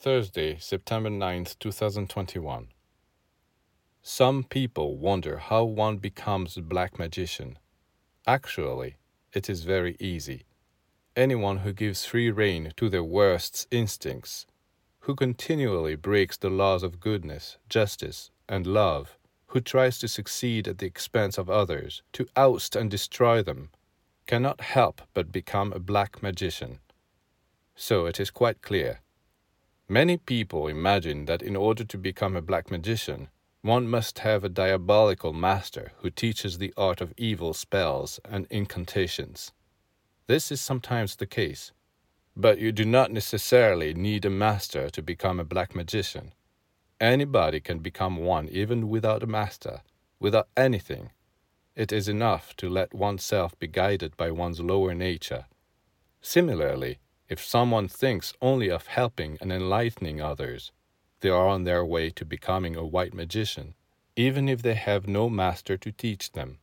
Thursday, September 9th, 2021. Some people wonder how one becomes a black magician. Actually, it is very easy. Anyone who gives free rein to their worst instincts, who continually breaks the laws of goodness, justice, and love, who tries to succeed at the expense of others, to oust and destroy them, cannot help but become a black magician. So it is quite clear. Many people imagine that in order to become a black magician, one must have a diabolical master who teaches the art of evil spells and incantations. This is sometimes the case, but you do not necessarily need a master to become a black magician. Anybody can become one even without a master, without anything. It is enough to let oneself be guided by one's lower nature. Similarly, if someone thinks only of helping and enlightening others, they are on their way to becoming a white magician, even if they have no master to teach them.